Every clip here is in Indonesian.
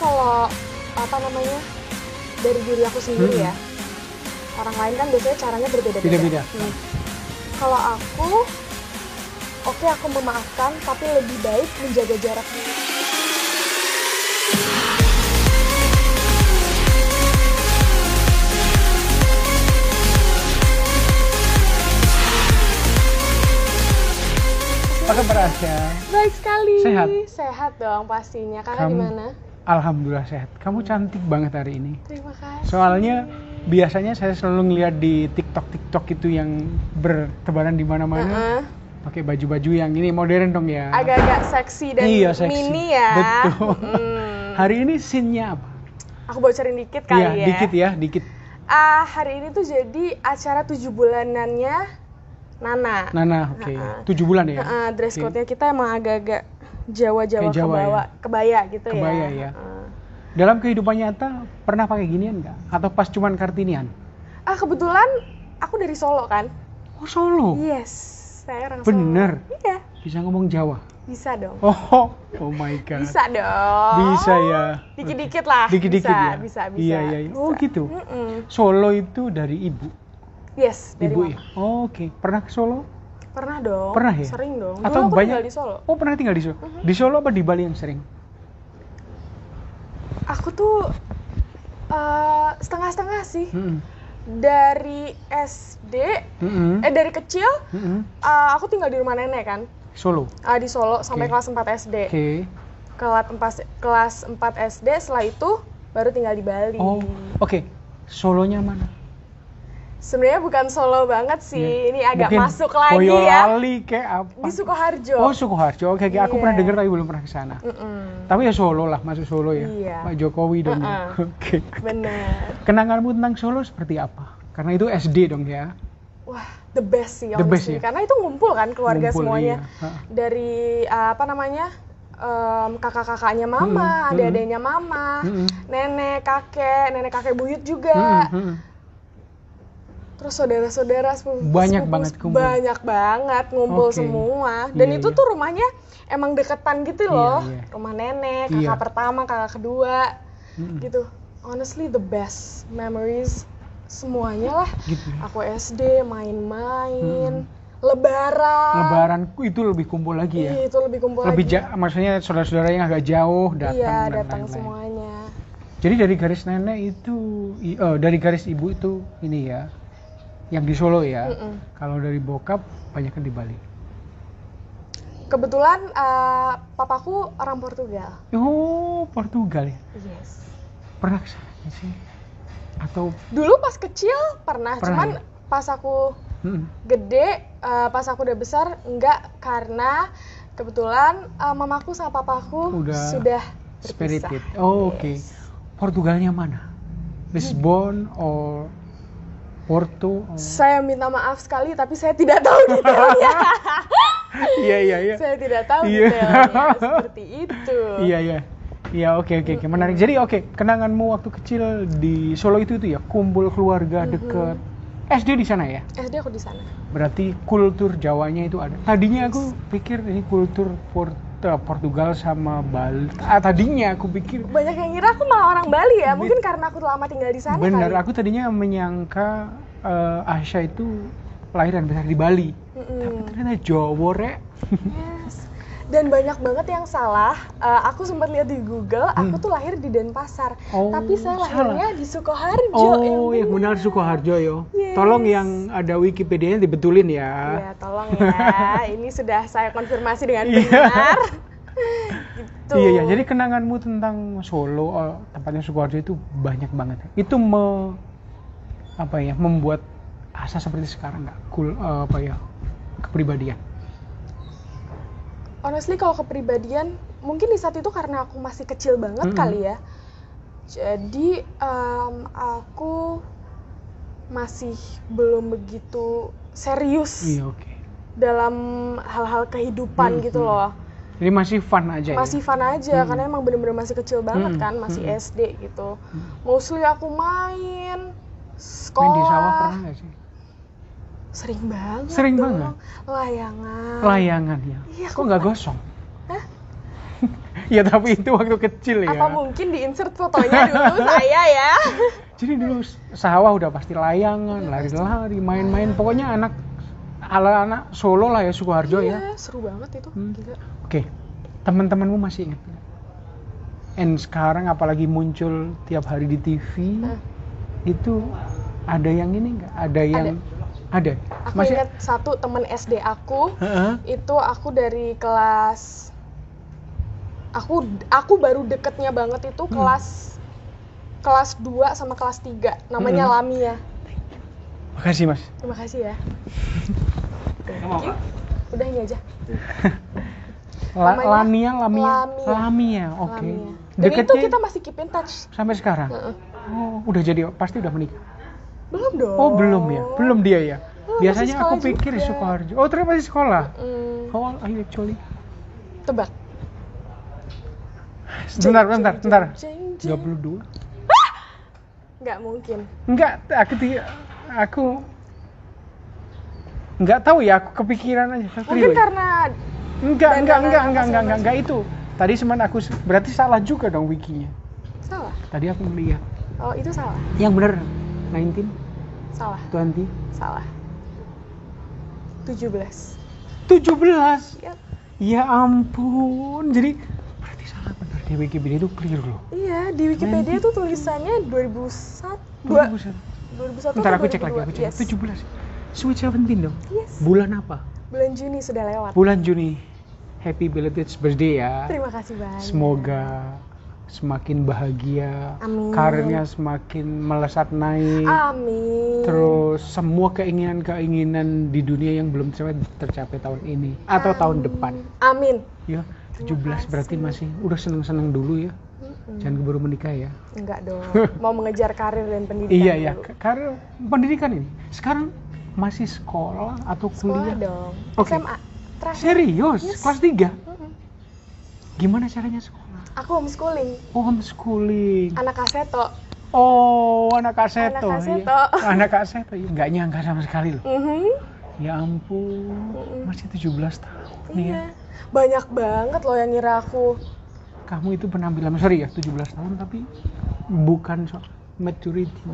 kalau apa namanya dari diri aku sendiri Hmm. ya. Orang lain kan biasanya caranya berbeda-beda. Beda-beda. Hmm. Kalau aku, oke aku memaafkan, tapi lebih baik menjaga jarak. Apa kabar Asya? Baik sekali. Sehat? Sehat dong pastinya. Kakak Kamu- gimana? Alhamdulillah sehat. Kamu cantik banget hari ini. Terima kasih. Soalnya biasanya saya selalu ngeliat di TikTok TikTok itu yang bertebaran di mana-mana Heeh. pakai baju-baju yang ini modern dong ya. Agak-agak seksi dan Iya, seksi. mini ya. Betul. Mm. Hari ini scene-nya apa? Aku bocorin dikit kali Iya, ya. dikit ya, dikit. Ah, hari ini tuh jadi acara tujuh bulanannya Nana. Nana, oke. Ha-ha. Tujuh bulan ya. Heeh, dress Oke. code-nya kita emang agak-agak Jawa-Jawa Kayak Jawa kebawa, kebaya gitu Kebaya ya. ya. Dalam kehidupan nyata pernah pakai ginian nggak? Atau pas cuman kartinian? Ah, kebetulan aku dari Solo kan? Oh Solo, Yes, saya orang Solo. bener. Iya, Bisa ngomong Jawa. bisa dong. Oh, oh my god. Bisa dong. Bisa ya. Dikit-dikit lah. Dikit-dikit bisa, ya. Bisa, bisa. Iya, iya, iya. Oh, bisa. gitu. Mm-mm. Solo itu dari ibu. Yes, dari ibu mama. ya. Oh, Oke, pernah ke Solo? Pernah dong. Pernah ya? Sering dong. Dulu Atau aku banyak- tinggal di Solo. Oh pernah tinggal di Solo. Mhm. Di Solo apa di Bali yang sering? Aku tuh eh, setengah-setengah sih. Mm-mm. Dari SD, Mm-mm. eh dari kecil Mm-mm. eh, aku tinggal di rumah nenek kan. Solo. Ah, di Solo sampai kelas 4 SD. Oke. Kelas 4 kelas 4 SD setelah itu baru tinggal di Bali. Oh, oke. Solonya mana? Sebenarnya bukan Solo banget sih. Iya. Ini agak Mungkin masuk lagi ya. Boyolali kayak apa? Di Sukoharjo. Oh, Sukoharjo. Oke, oke. Aku Iya. pernah dengar tapi belum pernah ke sana. Mm-mm. Tapi ya Solo lah, masuk Solo ya. Iya. Pak Jokowi dong. ya. Uh-uh. Oke. Bener. Kenanganmu tentang Solo seperti apa? Karena itu SD dong ya. Wah, the best sih The best ya? Karena itu ngumpul kan keluarga Ngumpul, semuanya. iya. Dari uh, apa namanya? em, kakak-kakaknya mama, Mm-mm, adik-adiknya mama, Mm-mm. nenek, kakek, nenek kakek buyut juga. Mm-mm, mm-mm. Terus saudara-saudara sepupu Banyak sepupu- banget kumpul. Banyak banget ngumpul Oke. semua. Dan Iya, itu iya. tuh rumahnya emang deketan gitu Iya, loh. iya. Rumah nenek, kakak Iya. pertama, kakak kedua, Mm-mm. gitu. Honestly the best memories semuanya lah. Gitu. ya. Aku SD main-main, lebaran. Lebaran itu lebih kumpul lagi ya. Iya, itu lebih kumpul lebih lagi. ja- maksudnya saudara-saudara yang agak jauh datang Iya, dan datang lain-lain. semuanya. Jadi dari garis nenek itu eh, dari garis ibu itu ini ya yang di Solo ya. Mm-mm. Kalau dari bokap banyak di Bali. Kebetulan eh, papaku orang Portugal. Oh, Portugal ya. Yes. Pernah ke sana nggak sih? Atau Dulu pas kecil pernah, Pernah cuman ya? pas aku Mm-mm. gede, eh, pas aku udah besar enggak karena kebetulan eh, mamaku sama papaku Udah sudah berpisah. spirited. Oh, oke. Yes. Portugalnya mana? Lisbon or Porto? or- Saya minta maaf sekali, tapi saya tidak tahu detailnya. Iya iya iya. saya tidak tahu Iya. detailnya seperti itu. Iya iya. Iya oke oke oke menarik. Jadi oke kenanganmu waktu kecil di Solo itu itu ya kumpul keluarga Mhm. deket. SD di sana ya. SD aku di sana. Berarti kultur Jawanya itu ada. Tadinya aku pikir ini kultur Port- Portugal sama Bali. Ah, tadinya aku pikir Banyak yang ngira aku malah orang Bali ya, mungkin karena aku lama tinggal di sana kali. Aku tadinya menyangka eh, Asya itu lahir dan besar di Bali. Mm-mm. Tapi ternyata Jawa rek. Yes. Dan banyak banget yang salah. Eh, aku sempat lihat di Google, aku Hmm. tuh lahir di Denpasar. Oh, Tapi saya salah. lahirnya di Sukoharjo. Oh, yang benar Sukoharjo yo. Yes. Tolong yang ada Wikipedia-nya dibetulin ya. Iya, tolong ya. Ini sudah saya konfirmasi dengan Iya. benar. gitu. Iya, iya. Jadi kenanganmu tentang Solo, eh, tempatnya Sukoharjo itu banyak banget. Itu me, apa ya, membuat asa seperti sekarang nggak? Cool, eh, apa ya, kepribadian. Honestly kalau kepribadian mungkin di saat itu karena aku masih kecil banget Mm-mm. kali ya jadi em, aku masih belum begitu serius Iya, oke. dalam hal-hal kehidupan Hmm, gitu hmm. loh Jadi masih fun aja masih ya. fun aja Hmm. karena emang bener-bener masih kecil banget Hmm, kan masih hmm. SD gitu Hmm. mostly aku main sekolah Main di sawah pernah nggak sih? Sering banget Sering dong. banget? layangan Layangan ya. Iya, Kok nggak gosong? Hah? ya tapi itu waktu kecil ya. Apa mungkin di insert fotonya dulu saya ya? Jadi dulu sawah udah pasti layangan, lari-lari, main-main. Pokoknya anak ala anak Solo lah ya Sukoharjo ya. Iya, seru banget itu. Hmm. Gila. Oke, teman-temanmu masih ingat? And sekarang apalagi muncul tiap hari di TV, Nah, itu ada yang ini nggak? Ada yang ada. Aku ingat satu temen SD aku Heeh. itu aku dari kelas aku aku baru deketnya banget itu Hmm. kelas kelas 2 sama kelas 3 namanya Hmm. Lamia Makasih mas. terima kasih ya you. udah ini aja La Namanya Lamia, Lamia, Lamia. Lamia. Oke. Lamia. dan itu Deketnya kita masih keep in touch sampai sekarang. Heeh. Oh, udah jadi pasti udah menikah. Belum dong Oh, belum ya. Belum dia ya. Oh, Biasanya aku pikir juga. Sukoharjo. Oh, ternyata masih sekolah. Hmm, How old are you actually? tebak Sebentar, sebentar, sebentar. Jeng, jeng. 22. nggak mungkin Enggak, aku aku enggak tahu ya, aku kepikiran aja. mungkin karena Enggak, enggak, enggak, enggak, enggak, enggak, enggak itu. Tadi cuman aku berarti salah juga dong wikinya. salah Tadi aku melihat. oh itu salah Yang bener 19, salah 20, salah 17 17. Yap. Ya ampun. Jadi berarti salah benar di Wikipedia itu clear loh. Iya, di Wikipedia tuh tulisannya 2001. Dua- 2001. 2001 Ntar aku cek lagi, aku cek. 2002? Yes. 17. Sweet 17 dong. Yes. Bulan apa? Bulan Juni sudah lewat. Bulan Juni. Happy belated birthday ya. Terima kasih banyak. Semoga semakin bahagia, Amin. karirnya semakin melesat naik. Amin. Terus semua keinginan-keinginan di dunia yang belum tercapai tercapai tahun ini atau tahun depan. Amin. Ya, Terima 17 berarti masih udah seneng-seneng dulu ya. Jangan keburu menikah ya. Enggak dong. Mau mengejar karir dan pendidikan. Iya ya, dulu. karena pendidikan ini sekarang masih sekolah atau Sekolah kuliah? dong. Oke. SMA. Terakhir. Serius? Yes. Kelas 3? Mm-mm. Gimana caranya sekolah? Aku homeschooling. Oh, homeschooling. Anak kaseto. Oh, anak kaseto. Anak iya. kaseto. Anak kaseto. iya. Nggak nyangka sama sekali loh. Mhm. Ya ampun, Mm-mm. masih 17 tahun ya. Iya. Banyak banget loh yang ngira aku. Kamu itu penampilan, sorry ya, 17 tahun tapi bukan soal maturity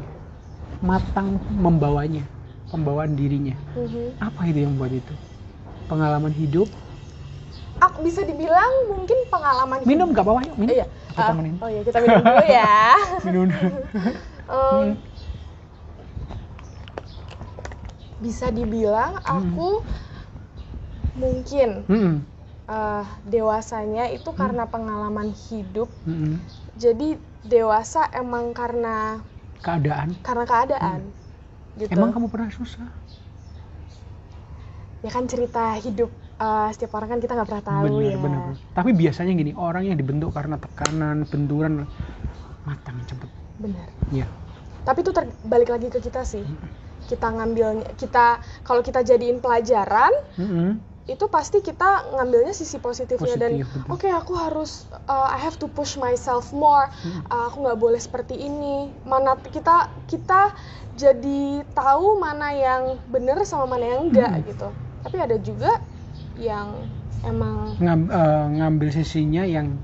matang membawanya, pembawaan dirinya. Mhm. Apa itu yang membuat itu? Pengalaman hidup, Aku bisa dibilang mungkin pengalaman minum nggak bawa yuk, minum. Iya. Ah, temenin. oh iya, kita minum dulu ya. Minum dulu. Em, bisa dibilang aku mungkin Mm-mm. eh, dewasanya itu Hmm. karena pengalaman hidup. Mm-mm. Jadi dewasa emang karena Keadaan. karena keadaan. Gitu. Hmm. Emang kamu pernah susah? Ya kan cerita hidup eh, setiap orang kan kita nggak pernah tahu bener, ya. bener. Tapi biasanya gini, orang yang dibentuk karena tekanan, benturan, matang cepet. Bener. Iya. Tapi itu terbalik lagi ke kita sih. Kita ngambilnya kita kalau kita jadiin pelajaran Mm-mm. itu pasti kita ngambilnya sisi positifnya dan Positif, betul. oke aku harus uh, I have to push myself more Mm. Uh, aku nggak boleh seperti ini mana kita kita jadi tahu mana yang bener sama mana yang enggak Mm. gitu tapi ada juga yang emang Ngam- eh, ngambil sisinya yang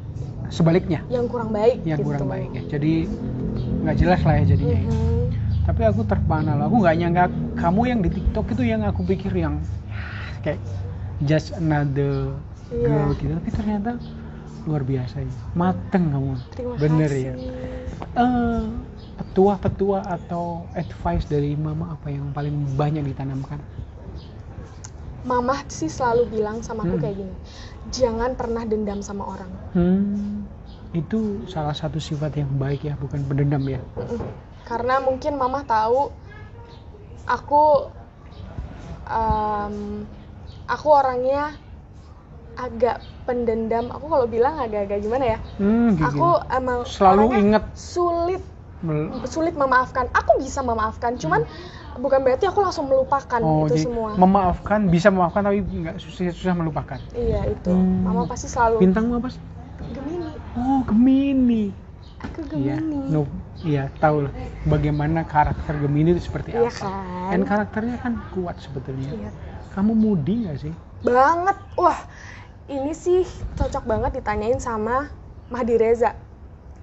sebaliknya, yang kurang baik yang gitu. kurang baik ya. Jadi nggak jelas lah ya jadinya. ya. Mhm. Tapi aku terpana loh. Aku nggak nyangka kamu yang di TikTok itu yang aku pikir yang ya, kayak just another Iya. girl gitu. Tapi ternyata luar biasa ya. Mateng kamu. Terima Bener kasih. ya. Eh, petua-petua atau advice dari mama apa yang paling banyak ditanamkan? Mamah sih selalu bilang sama aku Hmm. kayak gini jangan pernah dendam sama orang Hmm, itu salah satu sifat yang baik ya, bukan pendendam ya. Mm-mm. Karena mungkin mama tahu aku em, aku orangnya agak pendendam. Aku kalau bilang agak-agak gimana ya? Hmm, gitu. Aku emang Selalu ingat. sulit sulit memaafkan. Aku bisa memaafkan, cuman bukan berarti aku langsung melupakan oh, itu jadi semua. memaafkan, bisa memaafkan tapi nggak susah, susah melupakan. iya itu. Hmm. Mama pasti selalu Bintangmu apa? Gemini. Oh, Gemini. Aku Iya, Gemini. no, iya tahu lah bagaimana karakter Gemini itu seperti Iya apa. kan? Dan karakternya kan kuat sebetulnya. Iya. Kamu moody nggak sih? banget wah ini sih cocok banget ditanyain sama Mahdi Reza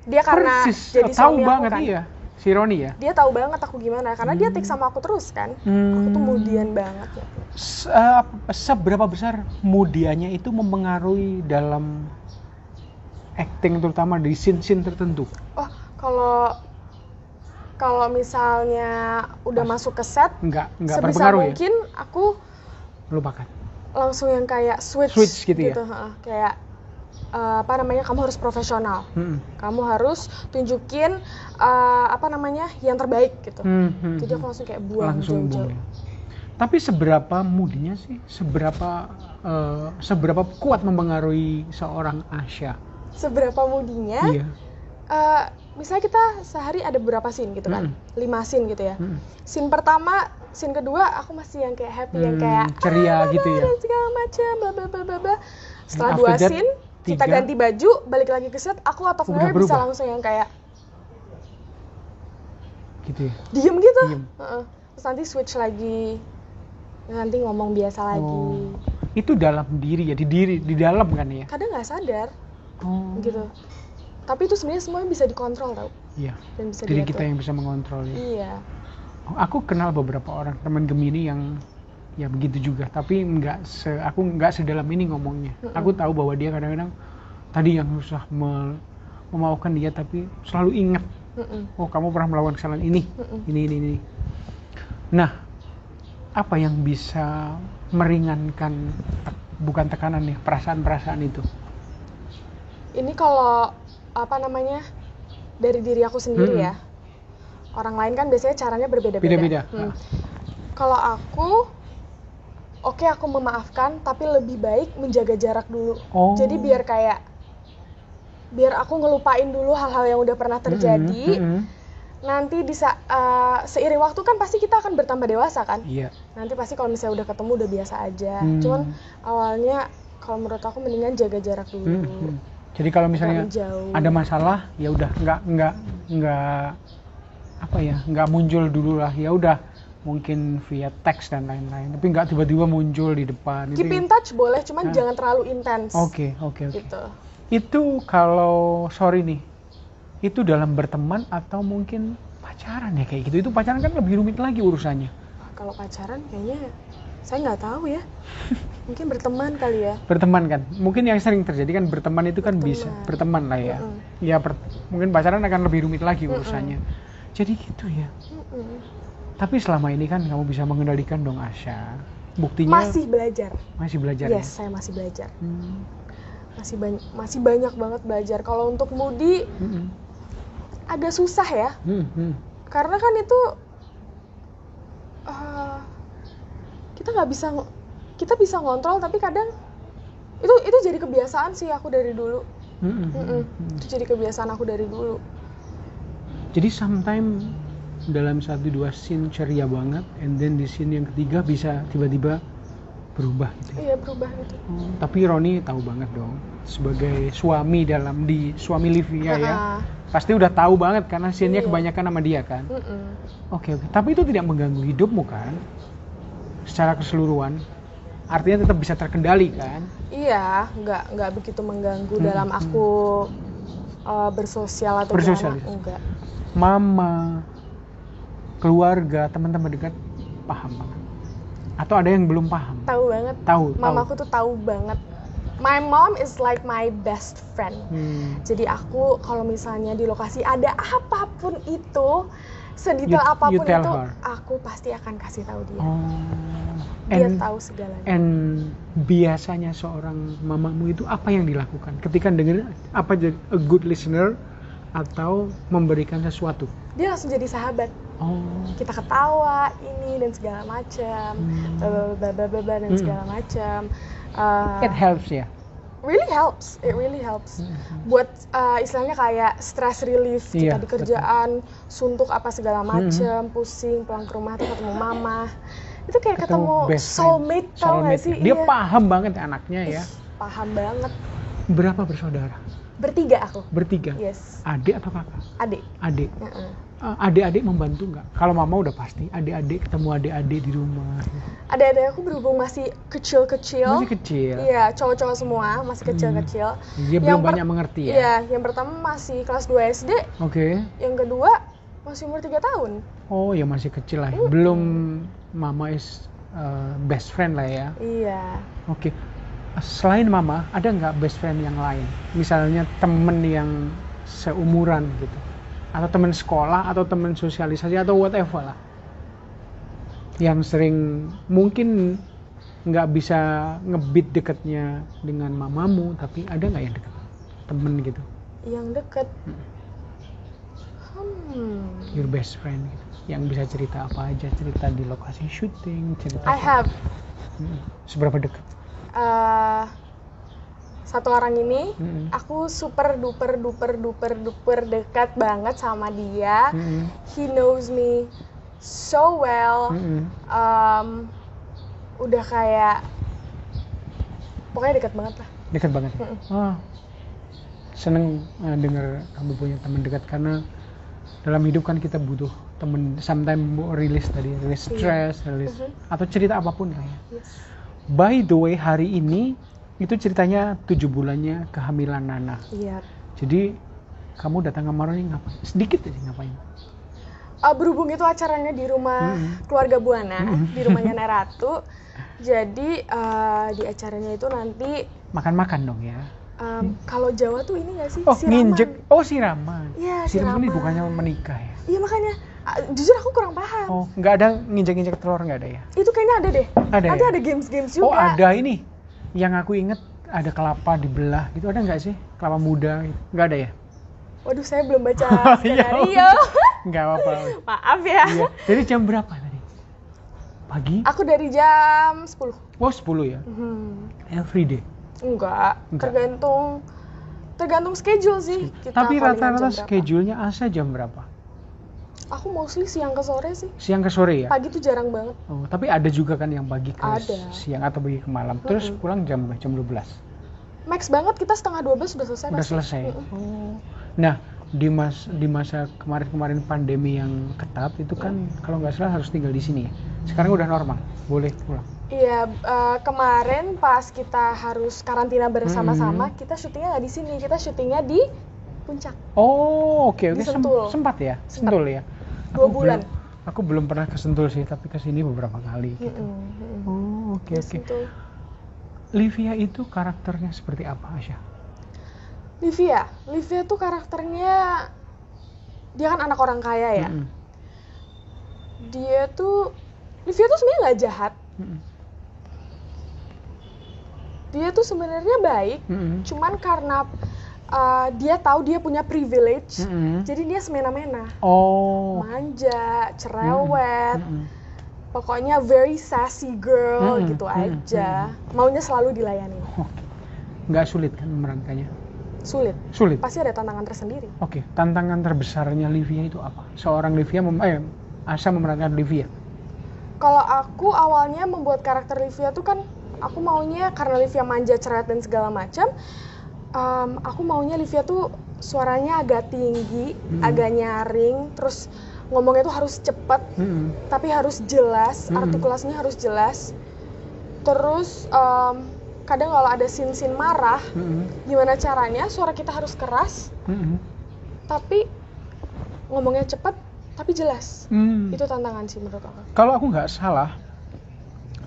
dia karena Persis, jadi tahu suami aku banget kan iya. Si Roni ya. dia tahu banget aku gimana karena dia tik sama aku terus kan aku tuh Hmm. mudian banget ya Se- eh, seberapa besar mudianya itu mempengaruhi dalam acting terutama di scene-scene tertentu? oh kalau kalau misalnya udah Pas. masuk ke set Enggak, enggak sebisa berpengaruh ya? mungkin aku Lupakan. langsung yang kayak switch, Switch gitu ya? heeh. kayak eh, apa namanya kamu harus profesional Hmm. kamu harus tunjukin eh, apa namanya yang terbaik gitu Hmm, hmm, jadi aku hmm. langsung kayak buang langsung jauh-jauh buang. Tapi seberapa mudinya sih? Seberapa eh, seberapa kuat mempengaruhi seorang Asya? seberapa mudinya Iya. eh, misalnya kita sehari ada berapa scene gitu kan Mm. lima scene gitu ya Hmm. scene pertama scene kedua aku masih yang kayak happy yang Hmm, kayak ceria "Ah, gitu ya." segala macam bla bla bla bla bla setelah after dua that, scene kita tiga. ganti baju balik lagi ke set aku out of nowhere bisa berubah. langsung yang kayak Gitu ya. diem gitu Diem. Heeh. terus nanti switch lagi nanti ngomong biasa lagi Oh. Itu dalam diri ya, di diri, di dalam kan ya? kadang nggak sadar Oh. gitu tapi itu sebenarnya semuanya bisa dikontrol tau Iya. dan bisa Diri diatur. kita yang bisa mengontrol ya. iya Oh, Aku kenal beberapa orang teman Gemini yang ya begitu juga, tapi nggak se aku nggak sedalam ini ngomongnya. Mm-mm. Aku tahu bahwa dia kadang-kadang tadi yang susah me- memaukan dia tapi selalu ingat, Mm-mm. oh kamu pernah melakukan kesalahan ini, Mm-mm. ini, ini, ini. Nah, apa yang bisa meringankan te- bukan tekanan ya, perasaan-perasaan itu? ini kalau apa namanya dari diri aku sendiri Mm-mm. ya orang lain kan biasanya caranya berbeda-beda Beda-beda. Hmm. Ah. kalau aku oke aku memaafkan tapi lebih baik menjaga jarak dulu Oh. jadi biar kayak biar aku ngelupain dulu hal-hal yang udah pernah terjadi Mm-mm, mm-mm. nanti di sa- eh, seiring waktu kan pasti kita akan bertambah dewasa kan Iya. nanti pasti kalau misalnya udah ketemu udah biasa aja Hmm. cuman awalnya kalau menurut aku mendingan jaga jarak dulu Hmm, hmm. Jadi kalau misalnya ada masalah, ya udah nggak nggak nggak apa ya nggak muncul dulu lah. Ya udah mungkin via teks dan lain-lain. Tapi nggak tiba-tiba muncul di depan. Keep in touch boleh cuman Ah. jangan terlalu intens Oke oke oke. gitu Itu kalau sorry nih, itu dalam berteman atau mungkin pacaran ya kayak gitu. Itu pacaran kan lebih rumit lagi urusannya. kalau pacaran kayaknya saya nggak tahu ya mungkin berteman kali ya Berteman kan, mungkin yang sering terjadi kan berteman itu kan bisa Berteman. lah ya. Mm-mm. Ya mungkin pacaran akan lebih rumit lagi urusannya. Jadi gitu ya. Mm-mm. Tapi selama ini kan kamu bisa mengendalikan dong Asya. Buktinya masih belajar masih belajar yes ya. saya masih belajar Hmm. masih banyak masih banyak banget belajar kalau untuk Moody Hmm. agak susah ya Hmm. Hmm. karena kan itu eh, kita nggak bisa kita bisa ngontrol tapi kadang itu itu jadi kebiasaan sih aku dari dulu Hmm. Hmm. Mm-mm. Hmm. itu jadi kebiasaan aku dari dulu Jadi sometimes dalam satu dua scene ceria banget, and then di scene yang ketiga bisa tiba-tiba berubah gitu. ya. iya berubah gitu Hmm, Tapi Roni tahu banget dong sebagai suami dalam di suami Livia ya. Pasti udah tahu banget karena scene-nya Iya. kebanyakan sama dia kan. Oke oke. Tapi itu tidak mengganggu hidupmu kan? Secara keseluruhan. Artinya tetap bisa terkendali kan? iya nggak nggak begitu mengganggu Hmm, dalam hmm. aku eh, bersosial atau Bersosialisasi. gimana enggak Mama, keluarga, teman-teman dekat paham banget. Atau ada yang belum paham? tahu banget Tahu, tahu. mamaku tuh tahu banget my mom is like my best friend Hmm. jadi aku kalau misalnya di lokasi ada apa pun itu sedetail You- apa pun you itu her. aku pasti akan kasih tahu dia Oh. dia And, tahu segalanya and biasanya seorang mamamu itu apa yang dilakukan? Ketika dengerin apa jadi a good listener atau memberikan sesuatu? dia langsung jadi sahabat Oh. kita ketawa ini dan segala macam Hmm. bla bla bla bla bla dan Hmm. segala macam Uh, It helps ya. really helps it really helps Hmm. buat uh, istilahnya kayak stress relief Iya, kita di kerjaan suntuk apa segala macem pusing pulang ke rumah tuh ketemu mama itu kayak ketemu, best friend. soulmate tau Soulmate gak sih. Dia Iya. paham banget anaknya ya. Ih, paham banget Berapa bersaudara? Bertiga aku Bertiga. yes Adik atau kakak? adik Adik. Eh, Adik-adik membantu nggak? Kalau mama udah pasti. Adik-adik ketemu adik-adik di rumah. adik-adik aku berhubung masih kecil-kecil Masih kecil. iya cowok-cowok semua masih kecil-kecil Dia Yang belum banyak mengerti ya. iya yang pertama masih kelas 2 SD Oke. yang kedua masih umur 3 tahun Oh ya masih kecil lah. Mm-mm. Belum mama is uh, best friend lah ya. iya Oke. Selain mama, ada nggak best friend yang lain? Misalnya temen yang seumuran gitu, atau temen sekolah, atau temen sosialisasi, atau whatever lah. Yang sering mungkin nggak bisa ngebit deketnya dengan mamamu, tapi ada nggak yang deket? Temen gitu, yang deket hmm your best friend gitu. Yang bisa cerita apa aja, cerita di lokasi syuting, cerita. I have Mm. Seberapa dekat? Uh, satu orang ini Mm-mm. aku super duper duper duper duper dekat banget sama dia Mm-mm. he knows me so well Mm-mm. um, udah kayak pokoknya dekat banget lah dekat banget? Mm-mm. oh seneng uh, dengar kamu punya teman dekat karena dalam hidup kan kita butuh temen sometimes rilis tadi rilis Iya. stress rilis Mhm. atau cerita apa pun lah ya yes. By the way hari ini itu ceritanya tujuh bulannya kehamilan Nana. Iya. Jadi kamu datang ke Maroni ngapain? Sedikit aja ngapain? Uh, berhubung itu acaranya di rumah Mm-mm. keluarga Buana Mm-mm. di rumahnya Neratu jadi uh, di acaranya itu nanti makan-makan dong ya. Um, kalau Jawa tuh ini gak sih? Oh siraman. nginjek. Oh siraman Iya, siraman ini siraman. bukannya menikah ya? Iya makanya jujur aku kurang paham. oh nggak ada nginjek-nginjek telur nggak ada ya Itu kayaknya ada deh. Ada Nanti ya? ada games-games juga. Oh ada ini, yang aku inget ada kelapa dibelah gitu ada nggak sih kelapa muda gitu. nggak ada ya? Waduh saya belum baca Ya skenario. Nggak apa-apa. Maaf ya. iya. Jadi jam berapa tadi? Pagi? Aku dari jam 10. Oh 10 ya? Hmm, Every day. enggak, Enggak. tergantung tergantung schedule sih. Kita Tapi rata-rata schedule-nya asa jam berapa? Aku mostly siang ke sore sih. Siang ke sore ya? Pagi tuh jarang banget. Oh, tapi ada juga kan yang pagi ke Ada. siang atau pagi ke malam. Terus Mm-mm. pulang jam? Jam 12. Max banget kita setengah 12 sudah selesai. Udah pasti. selesai. Mm-mm. Oh. Nah, di mas di masa kemarin-kemarin pandemi yang ketat itu kan kalau nggak salah harus tinggal di sini ya. Sekarang udah normal, boleh pulang. Iya, eh, kemarin pas kita harus karantina bersama-sama, Mm-hmm. kita syutingnya nggak di sini, kita syutingnya di puncak. Oh, oke oke Sem- Sentul. sempat ya? Sempat. Sentul ya. Dua Aku bulan. belum- aku belum pernah ke Sentul sih, tapi ke sini beberapa kali gitu. Mm-mm. Oh, oke oke. Sentul. Livia itu karakternya seperti apa, Asya? Livia, Livia tuh karakternya dia kan anak orang kaya ya. Mm-mm. Dia tuh Livia tuh sebenarnya nggak jahat. Mm-mm. Dia tuh sebenarnya baik, Mm-mm. cuman karena uh, dia tahu dia punya privilege, Mm-mm. jadi dia semena-mena, Oh. manja, cerewet, Mm-mm. pokoknya very sassy girl Mm-mm, gitu mm-mm, aja. Maunya selalu dilayani. Oke. Nggak sulit kan memerankannya? Sulit, Sulit. pasti ada tantangan tersendiri. Oke, tantangan terbesarnya Livia itu apa? Seorang Livia mem eh, Asa memerankan Livia. Kalau aku awalnya membuat karakter Livia tuh kan aku maunya karena Livia manja, cerewet dan segala macam. Um, aku maunya Livia tuh suaranya agak tinggi, Mm-mm. agak nyaring, terus ngomongnya tuh harus cepet, Mm-mm. tapi harus jelas, Mm-mm. artikulasinya harus jelas. Terus um, kadang kalau ada scene-scene marah, Mm-mm. gimana caranya suara kita harus keras, Mm-mm. tapi ngomongnya cepet, tapi jelas. Mm. Itu tantangan sih menurut aku. Kalau aku nggak salah,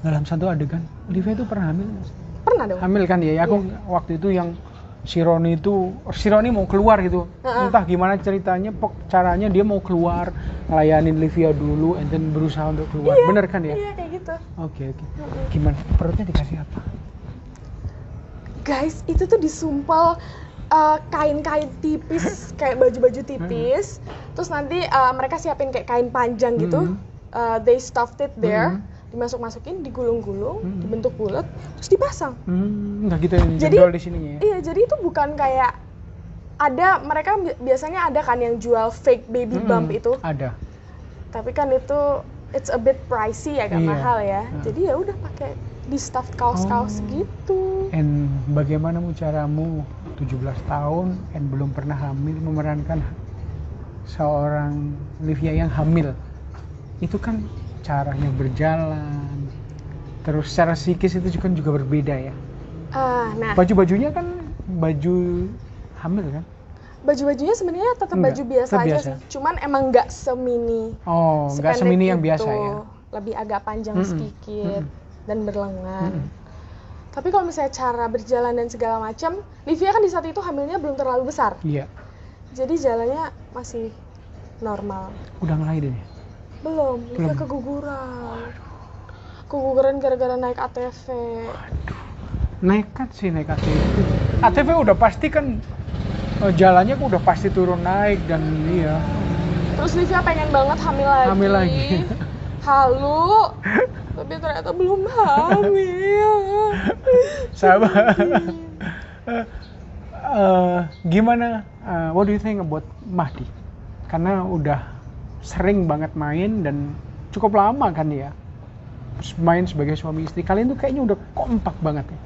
dalam satu adegan, Livia itu pernah hamil. Pernah dong? Hamil kan ya? Aku waktu itu yang si Roni itu, si Roni mau keluar gitu. Entah gimana ceritanya, pok caranya dia mau keluar, ngelayanin Livia dulu, and then berusaha untuk keluar. Iya, Bener kan ya? Iya kayak gitu. Oke oke. Mm-mm. Gimana? Perutnya dikasih apa? Guys, itu tuh disumpel uh, kain-kain tipis, kayak baju-baju tipis. Terus nanti uh, mereka siapin kayak kain panjang gitu. Uh, they stuffed it there, Mhm. Dimasuk-masukin, digulung-gulung, Mhm. dibentuk bulat, terus dipasang. Hmm, nggak gitu yang Jadi- di sininya ya? Iya, jadi itu bukan kayak ada mereka bi- biasanya ada kan yang jual fake baby Mm-mm. bump itu, Ada. tapi kan itu it's a bit pricey agak Iya. mahal ya. Hmm. Jadi ya udah pakai di stuffed kaos-kaos Oh. gitu. And bagaimana mu caramu 17 tahun and belum pernah hamil memerankan seorang Livia yang hamil? Itu kan caranya berjalan. Terus secara psikis itu juga juga berbeda ya. Ah, nah, Baju-bajunya kan baju hamil kan? baju-bajunya sebenarnya tetap Enggak, baju biasa tetap aja biasa. sih. Cuman emang nggak semini Oh, nggak semini yang itu. biasa ya. Lebih agak panjang Mm-mm, sedikit mm-mm. dan berlengan. Mm-mm. Tapi kalau misalnya cara berjalan dan segala macam, Livia kan di saat itu hamilnya belum terlalu besar. Iya, Jadi jalannya masih normal. udah ngelahirin ya? Belum, Livia Belum. keguguran. Keguguran gara-gara naik ATV. Nekat sih naik ATV. ATV udah pasti kan eh, jalannya udah pasti turun naik dan iya. Terus Livia pengen banget hamil lagi. Hamil lagi. Halu. Tapi ternyata belum hamil. Sabar. Eh, gimana? eh, what do you think about Mahdi? Karena udah sering banget main dan cukup lama kan ya. Main sebagai suami istri. Kalian tuh kayaknya udah kompak banget ya.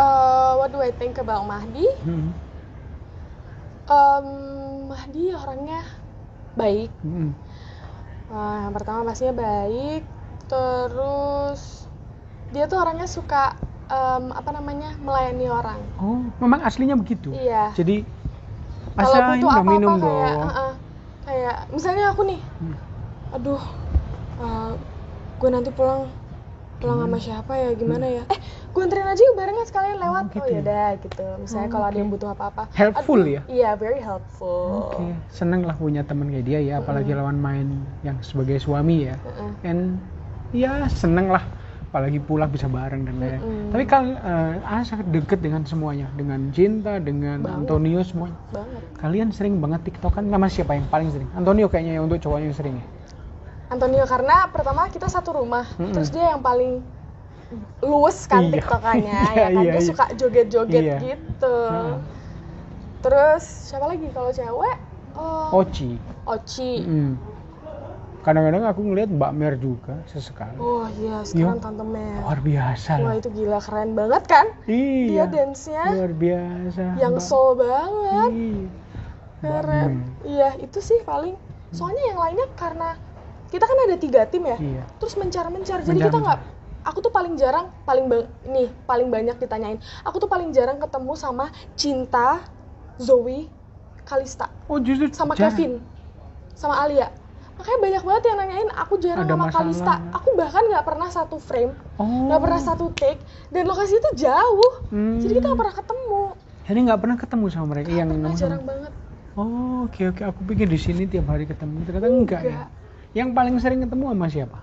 Uh, what do I think about Mahdi? Hmm. Um, Mahdi orangnya baik. Hmm. Uh, yang pertama pastinya baik. Terus dia tuh orangnya suka um, apa namanya melayani orang. Oh, memang aslinya begitu. Iya. Jadi Kalau butuh udah apa-apa minum kayak, dong. uh-uh, kayak misalnya aku nih, Hmm. aduh, uh, gue nanti pulang pulang sama siapa ya gimana ya? Eh, gue anterin aja yuk barengan sekalian lewat. gitu Oh, ya? ya udah gitu. Misalnya Oh, kalau ada yang butuh apa-apa. Helpful Aduh, ya? Iya, very helpful. Oke, seneng lah punya temen kayak dia ya, apalagi lawan main yang sebagai suami ya. Uh-uh. And ya seneng lah, apalagi pulang bisa bareng dan lain. Mm-mm. Tapi kan eh, Ana sangat deket dengan semuanya, dengan Cinta, dengan Banget. Antonio semuanya. Banget. Kalian sering banget tiktokan nama siapa yang paling sering? Antonio kayaknya yang untuk cowoknya yang sering ya. Antonio karena pertama kita satu rumah, Mm-mm. terus dia yang paling luwes kan Iya. tiktokannya, Iya, ya kan iya, dia iya. suka joget-joget Iya. gitu. Heeh. Terus siapa lagi kalau cewek? Oh, Oci. Oci. Mm. Kadang-kadang aku ngeliat Mbak Mer juga sesekali. Oh iya, sekarang Iya. Tante Mer. Luar biasa Wah itu gila keren banget kan? Iya. Dia dance-nya Luar biasa. yang Mbak- soul banget, Iya. Keren. Iya itu sih paling. Soalnya yang lainnya karena kita kan ada tiga tim ya, Iya. terus mencar-mencar. Jadi kita nggak, aku tuh paling jarang, paling ba- nih paling banyak ditanyain. Aku tuh paling jarang ketemu sama Cinta, Zoe, Kalista, Oh justru sama jarang. Kevin, sama Alia. Makanya banyak banget yang nanyain aku jarang Ada sama masalah. Kalista. Aku bahkan nggak pernah satu frame, Oh. nggak pernah satu take, dan lokasi itu jauh. Hmm. Jadi kita nggak pernah ketemu. Jadi nggak pernah ketemu sama mereka yang Pernah jarang banget. Oh oke oke aku pikir di sini tiap hari ketemu ternyata enggak, ya. Enggak. Yang paling sering ketemu sama siapa?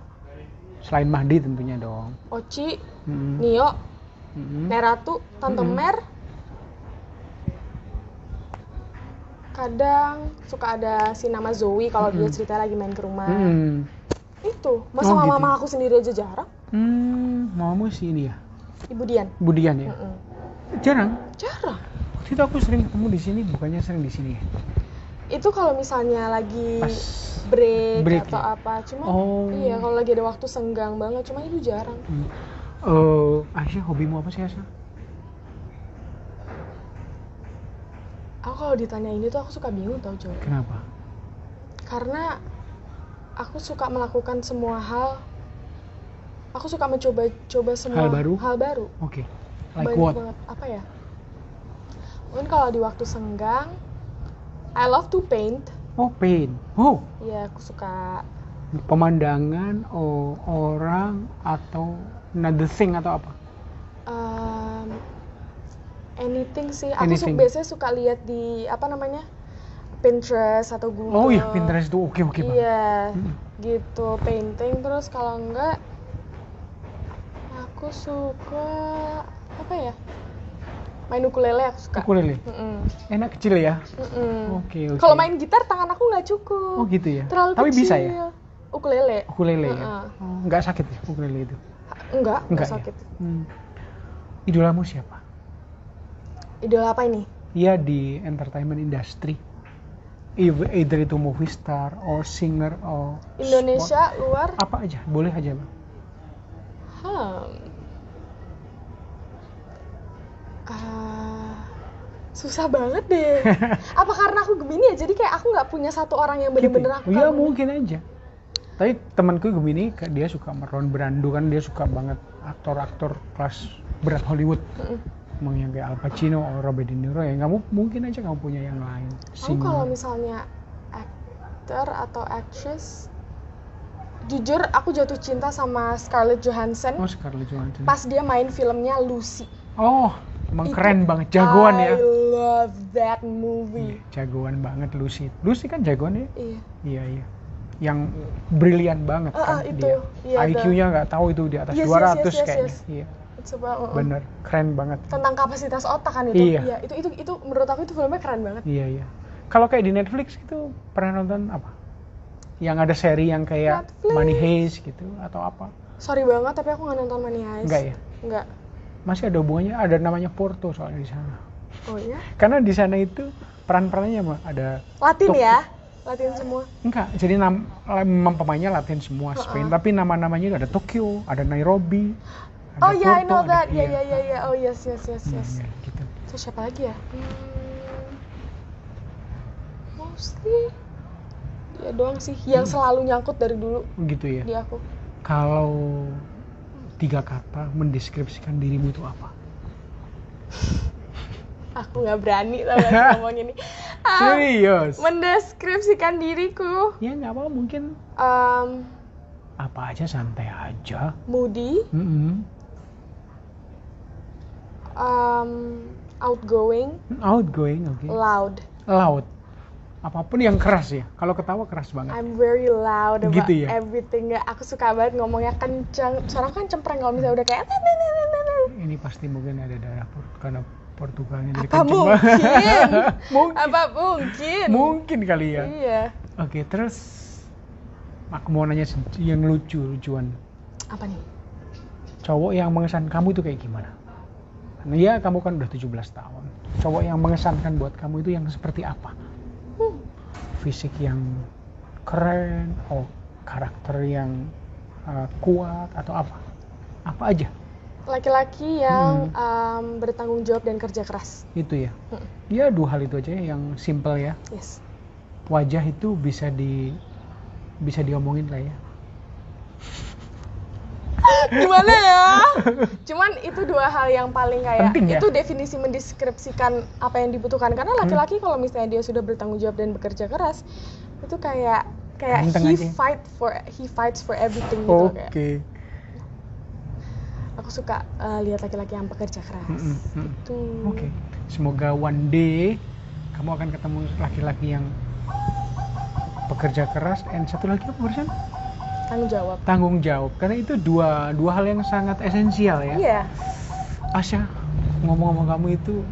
Selain Mahdi tentunya dong. Oci, Hmm. Nio, Hmm. Neratu, Tante Mm-mm. Mer. Kadang suka ada si nama Zoe kalau dia Mm-mm. cerita lagi main ke rumah. Hmm. Itu, masa Oh, mama gitu. mama aku sendiri aja jarang. Hmm, mamamu sih ini ya, Ibu Dian. Budian ya. Mm-mm. Jarang. Jarang. Waktu itu aku sering ketemu di sini, bukannya sering di sini ya. Itu kalau misalnya lagi Pas break, break atau ya? apa. Cuma Oh. iya kalau lagi ada waktu senggang banget, cuma itu jarang. Hmm. Eh, Aisyah hobimu apa sih Aisyah? Aku kalau ditanya ini tuh aku suka bingung tau jawab. Kenapa? Karena aku suka melakukan semua hal. Aku suka mencoba-coba semua Hal baru? Hal baru. Oke. Like Banyak what? banget. Apa ya? Mungkin kalau di waktu senggang, I love to paint. Oh, paint. Oh, Iya, aku suka pemandangan, oh, orang atau another thing atau apa? um, anything sih. Aku su- Anything. biasanya suka lihat di apa namanya Pinterest atau Google. Oh iya, Pinterest itu oke oke banget. Iya, Mm. gitu painting. Terus kalau enggak, aku suka apa ya? Main ukulele aku suka. Ukulele. Mm-mm. Enak kecil ya. Oke oke. Kalau main gitar tangan aku nggak cukup. Oh gitu ya. Terlalu Tapi kecil. bisa ya. Ukulele. Ukulele ya. Heeh. Oh, nggak sakit ya ukulele itu? Enggak, enggak Enggak ya? sakit. Hmm. Idolamu siapa? Idola apa ini? Iya di entertainment industry. Either itu movie star or singer or Indonesia, luar. sport. apa aja boleh aja bang Hmm. Ah, susah banget deh. Apa karena aku Gemini ya? Jadi kayak aku nggak punya satu orang yang bener-bener aku Iya mungkin aja. Tapi temanku Gemini dia suka Marlon Brando kan dia suka banget aktor-aktor kelas berat Hollywood. Mm-mm. Emang yang kayak Al Pacino, Robert De Niro ya kamu mungkin aja kamu punya yang lain. Aku kalau misalnya actor atau actress, jujur aku jatuh cinta sama Scarlett Johansson Oh Scarlett Johansson. pas dia main filmnya Lucy. Oh, emang Itu keren banget, jagoan I ya. love that movie. Iya, jagoan banget Lucy. Lucy kan jagoan ya? Iya. Iya iya. Yang brilian banget Ah, kan ah, itu. dia. Iya, IQ-nya nggak tahu itu di atas Yes, yes, 200 yes, yes, kayaknya. yes. Iya, It's about, uh, bener. Keren banget. tentang kapasitas otak kan itu. Iya. itu itu itu menurut aku itu filmnya keren banget. Iya iya. Kalau kayak di Netflix itu pernah nonton apa? Yang ada seri yang kayak Netflix. Money Heist gitu atau apa? Sorry banget tapi aku nggak nonton Money Heist. Enggak ya? Enggak. Masih ada hubungannya, ada namanya Porto soalnya di sana. Oh iya. Karena di sana itu peran-perannya ada Latin Tok- ya? Latin semua. enggak, jadi nam, memang pemainnya Latin semua Spain, tapi nama-namanya ada Tokyo, ada Nairobi, ada Oh iya, I Porto, know that. Iya. iya, iya, iya. Oh yes, yes, yes, Iya, yes. iya, gitu. Terus siapa lagi ya? Hmm, mostly dia doang sih yang Hmm. selalu nyangkut dari dulu Gitu ya. di aku. Kalau tiga kata mendeskripsikan dirimu itu apa? Aku nggak berani tau sih ngomong ini. Ah, Serius? mendeskripsikan diriku. Ya nggak apa mungkin Um, apa aja santai aja. moody, Mm-mm. Um, outgoing, Outgoing, oke. loud. Loud. Apa pun yang keras ya. Kalau ketawa keras banget. I'm very loud about Gitu ya? everything. Nggak, aku suka banget ngomongnya kenceng. Suara kan cempreng kalau misalnya udah kayak Ini pasti mungkin ada darah karena Portugalnya jadi apa mungkin? mungkin. apa mungkin? Mungkin kali ya. Iya. Oke, terus aku mau nanya yang lucu lucuan. Apa nih? Cowok yang mengesan kamu itu kayak gimana? Nah, ya kamu kan udah 17 tahun. Cowok yang mengesankan buat kamu itu yang seperti apa? Hmm. Fisik yang keren, oh karakter yang uh, kuat atau apa? Apa aja? Laki-laki yang um, bertanggung jawab dan kerja keras. Itu ya. Hmm. Ya dua hal itu aja yang simple ya. Yes. Wajah itu bisa di bisa diomongin lah ya. Gimana ya? Cuman itu dua hal yang paling kayak Penting ya? itu definisi mendeskripsikan apa yang dibutuhkan karena laki-laki kalau misalnya dia sudah bertanggung jawab dan bekerja keras itu kayak kayak he aja. fight for he fights for everything gitu Oke. kayak. Aku suka uh, lihat laki-laki yang bekerja keras. Mm-mm, mm. Itu. Oke. Semoga one day kamu akan ketemu laki-laki yang pekerja keras dan satu lagi apa barusan? Tanggung jawab. Tanggung jawab. Karena itu dua dua hal yang sangat esensial ya. Iya. Asya, ngomong-ngomong kamu itu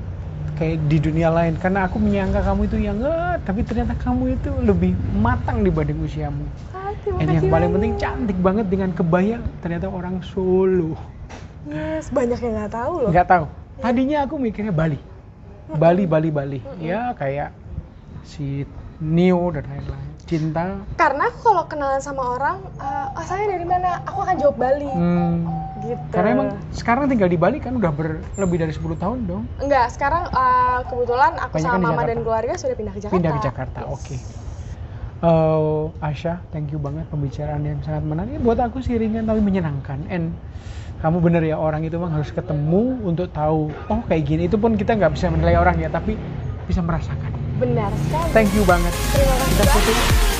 kayak di dunia lain karena aku menyangka kamu itu yang enggak, tapi ternyata kamu itu lebih matang dibanding usiamu. Ah, terima Dan yang paling penting cantik banget dengan kebaya ternyata orang Solo. Yes, banyak yang nggak tahu loh. nggak tahu tadinya aku mikirnya Bali Bali Bali Bali ya kayak si Neo dan lain-lain cinta Karena aku kalau kenalan sama orang, uh, asalnya dari mana? Aku akan jawab Bali. hmm, Gitu. karena emang sekarang tinggal di Bali kan udah ber, lebih dari 10 tahun dong Enggak, sekarang uh, kebetulan aku Banyak sama kan mama Jakarta. dan keluarga sudah pindah ke Jakarta. pindah ke Jakarta Yes. oke Eh, Asya, thank you banget pembicaraan yang sangat menarik. Buat aku sih ringan tapi menyenangkan. And kamu bener ya orang itu memang harus ketemu untuk tahu oh kayak gini. Itu pun kita nggak bisa menilai orang ya, tapi bisa merasakan. Benar sekali. Thank you banget. Terima kasih. Banyak. foto.